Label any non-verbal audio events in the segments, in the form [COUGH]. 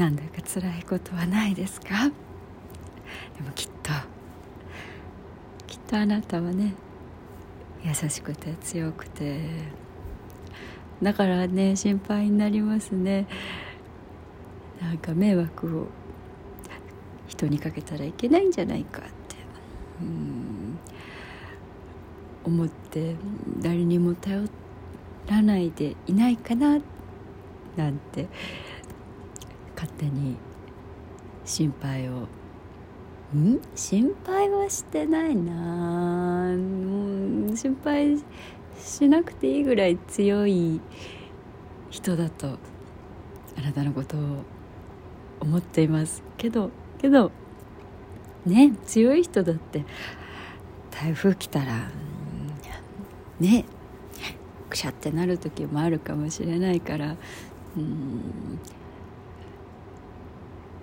なんだか辛いことはないですか？でもきっときっとあなたはね優しくて強くてだからね心配になりますね。なんか迷惑を人にかけたらいけないんじゃないかってうん。思って誰にも頼らないでいないかななんて。勝手に心配を。ん？心配はしてないな。うん心配しなくていいぐらい強い人だとあなたのことを思っています。けどけどね強い人だって台風来たらねくしゃってなる時もあるかもしれないからうん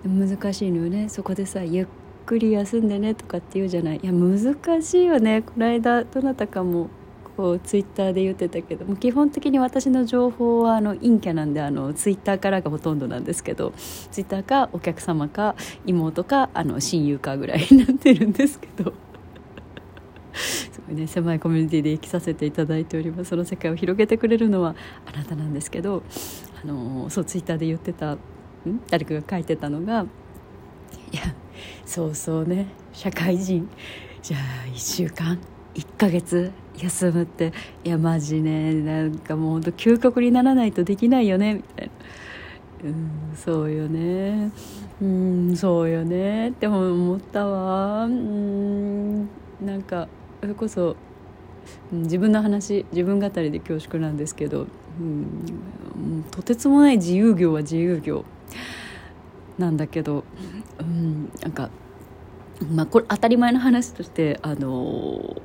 難しいのよね。そこでさゆっくり休んでねとかって言うじゃない。いや難しいよね。この間どなたかもこうツイッターで言ってたけど。も基本的に私の情報はあの陰キャなんであのツイッターからがほとんどなんですけど。ツイッターかお客様か妹かあの親友かぐらいになってるんですけど。[LAUGHS] すごいね狭いコミュニティで生きさせていただいております。その世界を広げてくれるのはあなたなんですけど。あのそうツイッターで言ってた誰かが書いてたのがいやそうそうね。社会人。じゃあ1週間1ヶ月休むって。いやマジね。なんかもうほんと究極にならないとできないよね。みたいな。うんそうよね。うんそうよね。って思ったわ。うんなんかそれこそ自分の話自分語りで恐縮なんですけど、うん、とてつもない自由業は自由業。なんだけど、うん、なんか、まあ、これ当たり前の話としてあの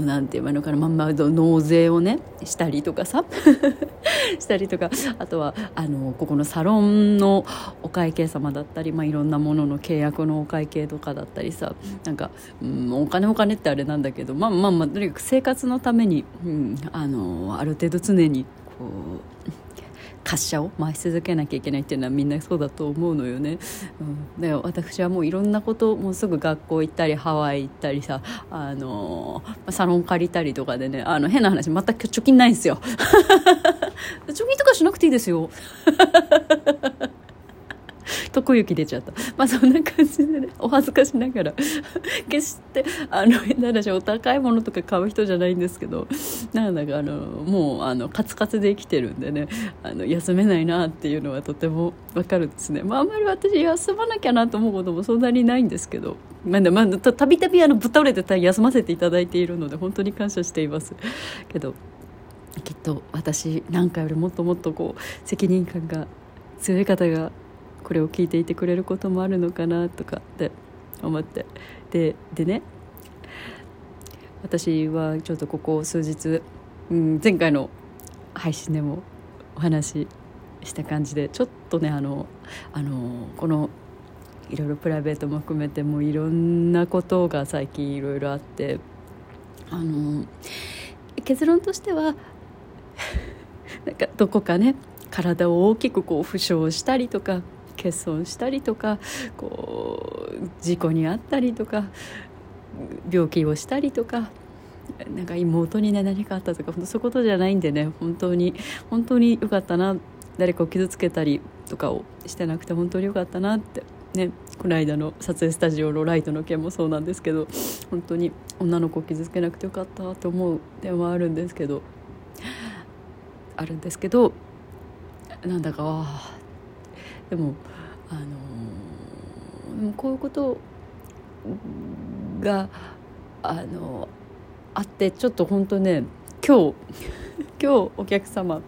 なんて言うのかな、まあ、ま、納税をねしたりとかさ。[LAUGHS] したりとか。あとはあのここのサロンのお会計様だったり、まあ、いろんなものの契約のお会計とかだったりさ。なんか、うん、お金お金ってあれなんだけどまあまあまあとにかく生活のために、うん、あのある程度常にこう滑車を回し続けなきゃいけないっていうのはみんなそうだと思うのよね、うん、で私はもういろんなこともうすぐ学校行ったりハワイ行ったりさあのサロン借りたりとかでねあの変な話全く貯金ないんですよ。[LAUGHS] 貯金とかしなくていいですよ。特雪出ちゃったまあそんな感じでね。お恥ずかしながら。[LAUGHS] 決してあの変な話お高いものとか買う人じゃないんですけど。なんだかあのもうあのカツカツで生きてるんでね。あの休めないなっていうのはとてもわかるんですね。まああんまり私休まなきゃなと思うこともそんなにないんですけど。まあ、まあ、たびたびあのぶたれてた休ませていただいているので本当に感謝しています。けどきっと私なんかよりもっともっとこう責任感が強い方がこれを聞いていてくれることもあるのかなとかって思って。ででね私はちょっとここ数日、うん、前回の配信でもお話しした感じでちょっとねあのあのこのいろいろプライベートも含めてもういろんなことが最近いろいろあってあの結論としては [LAUGHS] なんかどこかね体を大きくこう負傷したりとか欠損したりとかこう事故に遭ったりとか病気をしたりとかなんか妹にね何かあったとかそういうことじゃないんでね本当に本当に良かったな誰かを傷つけたりとかをしてなくて本当に良かったなってねこの間の撮影スタジオのライトの件もそうなんですけど本当に女の子を傷つけなくてよかったと思う点はあるんですけどあるんですけどなんだかあでもあのこういうことがあのあってちょっと本当ね今日 [LAUGHS] 今日お客様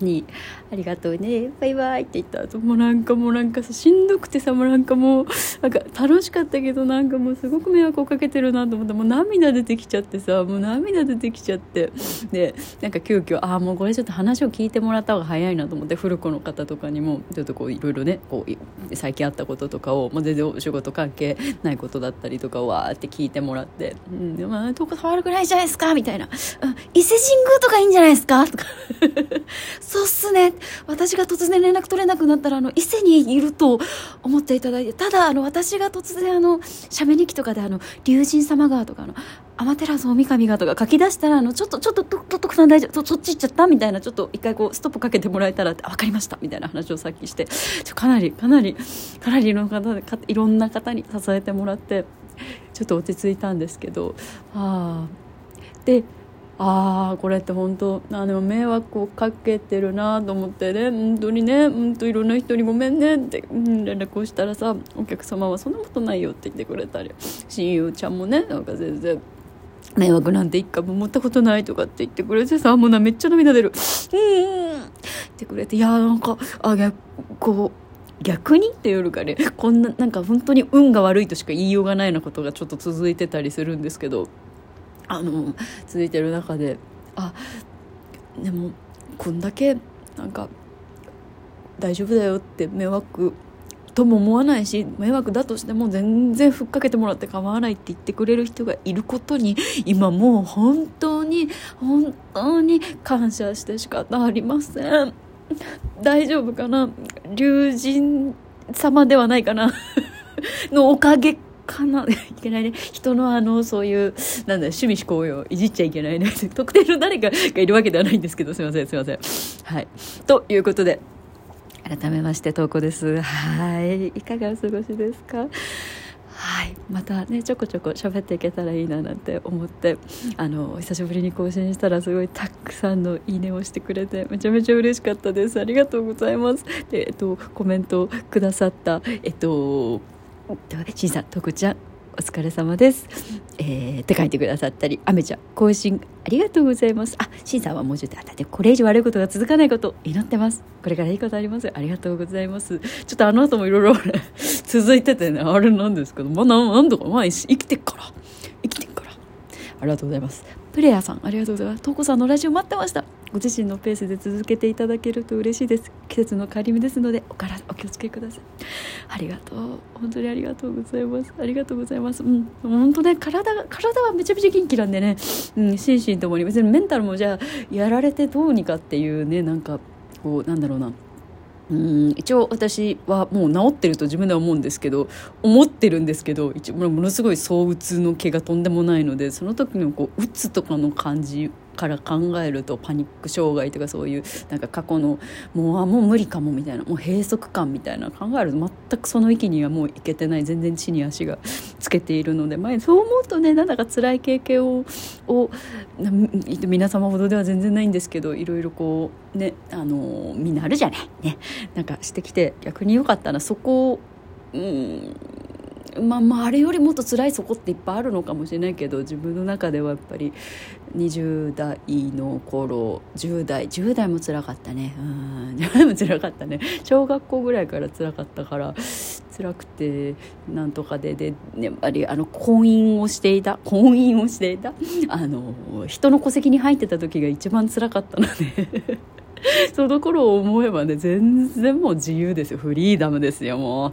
に「ありがとうねバイバイ」って言った後もうなんかもうなんかしんどくてさもうなんかもうなんか楽しかったけどなんかもうすごく迷惑をかけてるなと思ってもう涙出てきちゃってさもう涙出てきちゃってでなんか急遽ああもうこれちょっと話を聞いてもらった方が早いなと思って古子の方とかにもちょっとこういろいろねこう最近あったこととかを、まあ、全然お仕事関係ないことだったりとかをわーって聞いてもらって「うんでまあ、どこ触るくらいじゃないですか」みたいな「、伊勢神宮とかいいんじゃないですか?」とかそうっすね。私が突然連絡取れなくなったらあの伊勢にいると思っていただいてただあの私が突然あの写メ日記とかであの龍神様川とかの天照大神がとか書き出したらあのちょっとちょっととと徳さん大丈夫そっち行っちゃったみたいなちょっと一回こうストップかけてもらえたらって分かりましたみたいな話をさっきしてかなりかなりかなりの方かいろんな方に支えてもらってちょっと落ち着いたんですけどああでああこれって本当あでも迷惑をかけてるなと思ってね。本当にね本当いろんな人にごめんね。って、うん、連絡をしたらさお客様はそんなことないよって言ってくれたり。親友ちゃんもねなんか全然迷惑なんて一回も持ったことないとかって言ってくれてさもうなめっちゃ涙出る。うんってくれていやなんかあ逆こう逆にっていうかねこんななんか本当に運が悪いとしか言いようがないようなことがちょっと続いてたりするんですけど。あの続いてる中であでもこんだけなんか大丈夫だよって迷惑とも思わないし迷惑だとしても全然ふっかけてもらって構わないって言ってくれる人がいることに今もう本当に本当に感謝して仕方ありません。大丈夫かな？龍神様ではないかな？のおかげかないけないね。人のあのそういうなんだ趣味思考をいじっちゃいけないね。特定の誰かがいるわけではないんですけどすいません。すいません。はい。ということで改めまして投稿です。はい。いかがお過ごしですか？はい。またねちょこちょこ喋っていけたらいいななんて思ってあの久しぶりに更新したらすごいたくさんのいいねをしてくれてめちゃめちゃ嬉しかったです。ありがとうございます。でえっとコメントくださったえっとしんさん、とこちゃん、お疲れ様です。えー、って書いてくださったり、あめちゃん、更新ありがとうございます。あ、しんさんはもうちょっとあったで、これ以上悪いことが続かないこと祈ってます。これからいいことありますありがとうございます。ちょっとあの後もいろいろ [LAUGHS] 続いててね、あれなんですけど、まあ、なんとか、まあ、生きてっから。生きてっから。ありがとうございます。プレイヤーさん、ありがとうございます。トコさんのラジオ待ってました。ご自身のペースで続けていただけると嬉しいです。季節の変わり目ですのでおからお気をつけください。ありがとう。本当にありがとうございます。ありがとうございます。うん。本当ね体が体はめちゃめちゃ元気なんでね、うん、心身ともに。別にメンタルもじゃあやられてどうにかっていうねなんかこうなんだろうな。うん一応私はもう治ってると自分では思うんですけど思ってるんですけど一応ものすごい躁うつの毛がとんでもないのでその時のこううつとかの感じから考えるとパニック障害とかそういうなんか過去のもうあもう無理かもみたいなもう閉塞感みたいな考えると全くその域にはもういけてない全然地に足がつけているので前そう思うとねなんだか辛い経験をを皆様ほどでは全然ないんですけどいろいろこうねあのみんなあるじゃない。ね。なんかしてきて逆に良かったな。そこをうんまあ、まああれよりもっと辛いそこっていっぱいあるのかもしれないけど自分の中ではやっぱり20代の頃10代10代も辛かったね。うん。10代も辛かったね。小学校ぐらいから辛かったから辛くてなんとかででやっぱりあの婚姻をしていた婚姻をしていたあの人の戸籍に入ってた時が一番辛かったので [LAUGHS] その頃を思えばね全然もう自由ですよ。フリーダムですよもう。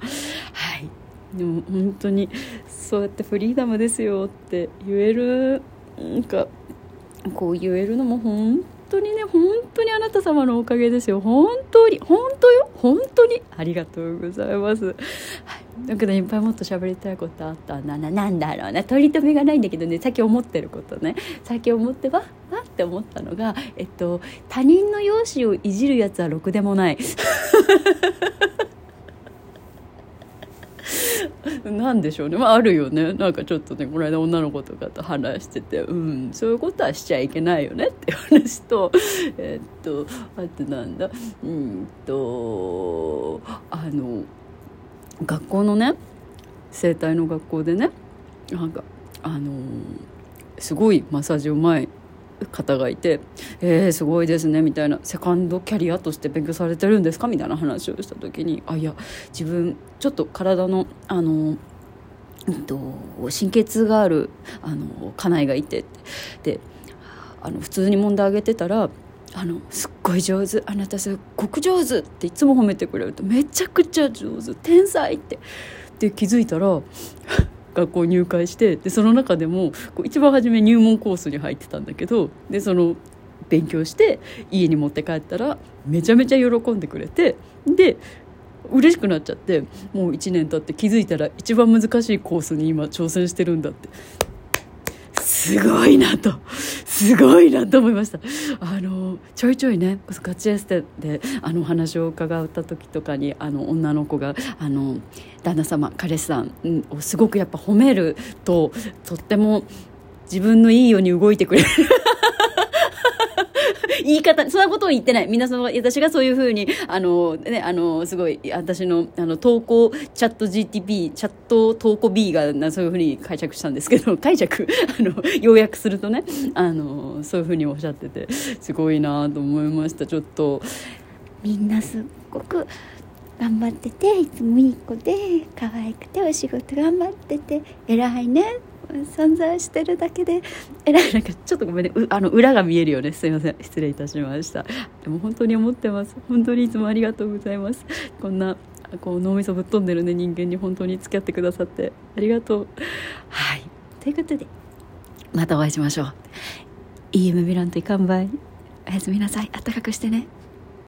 はい。でも本当にそうやってフリーダムですよって言えるなんかこう言えるのも本当にね本当にあなた様のおかげですよ。本当に本当よ。本当に。ありがとうございます、はい、だけどいっぱいもっと喋りたいことあった。なななんだろうな。取り留めがないんだけどね。さっき思ってることね。さっき思ってわわって思ったのがえっと他人の容姿をいじるやつはろくでもない。[LAUGHS] なんでしょうね、まあ、あるよね。なんかちょっとねこの間女の子とかと話しててうんそういうことはしちゃいけないよね。って話とえっとあとなんだ？うんとあの学校のね整体の学校でねなんかあのすごいマッサージうまい方がいて「えー、すごいですね」みたいな「セカンドキャリアとして勉強されてるんですか?」みたいな話をした時に「あいや自分ちょっと体のあのと、神経痛があるあの家内がいてであの普通に揉んであげてたらあのすっごい上手あなたすっごく上手っていつも褒めてくれるとめちゃくちゃ上手天才ってで気づいたら学校入会してでその中でもこう一番初め入門コースに入ってたんだけどでその勉強して家に持って帰ったらめちゃめちゃ喜んでくれてで嬉しくなっちゃってもう1年経って気づいたら一番難しいコースに今挑戦してるんだって。すごいなと。すごいなと思いました。あのちょいちょいねガチエステであのお話を伺った時とかにあの女の子があの旦那様彼氏さんをすごくやっぱ褒めるととっても自分のいいように動いてくれる。言い方、そんなことを言ってない。皆さん、私がそういうふうに、あの、ね、あの、すごい、私の、あの、投稿、チャット GTP、チャット投稿 B が、そういうふうに解釈したんですけど、[LAUGHS] 解釈、あの、要約するとね、あの、そういうふうにおっしゃってて、すごいなと思いました。ちょっと、みんなすっごく、頑張ってていつもいい子で可愛くてお仕事頑張ってて偉いね存在してるだけでえらい。なんかちょっとごめんね。あの裏が見えるよね。すいません。失礼いたしました。でも本当に思ってます。本当にいつもありがとうございます。こんなこう脳みそぶっ飛んでるね。人間に本当に付き合ってくださって。ありがとう。はい。ということでまたお会いしましょう。いい夢見らんといかんばい。おやすみなさい。あったかくしてね。